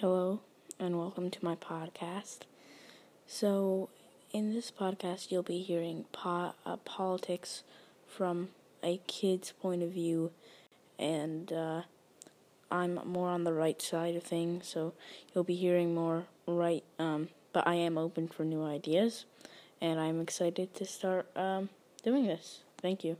Hello, and welcome to my podcast. So, in this podcast, you'll be hearing po- uh, politics from a kid's point of view, and uh, I'm more on the right side of things, so you'll be hearing more right, um, but I am open for new ideas, and I'm excited to start um, doing this. Thank you.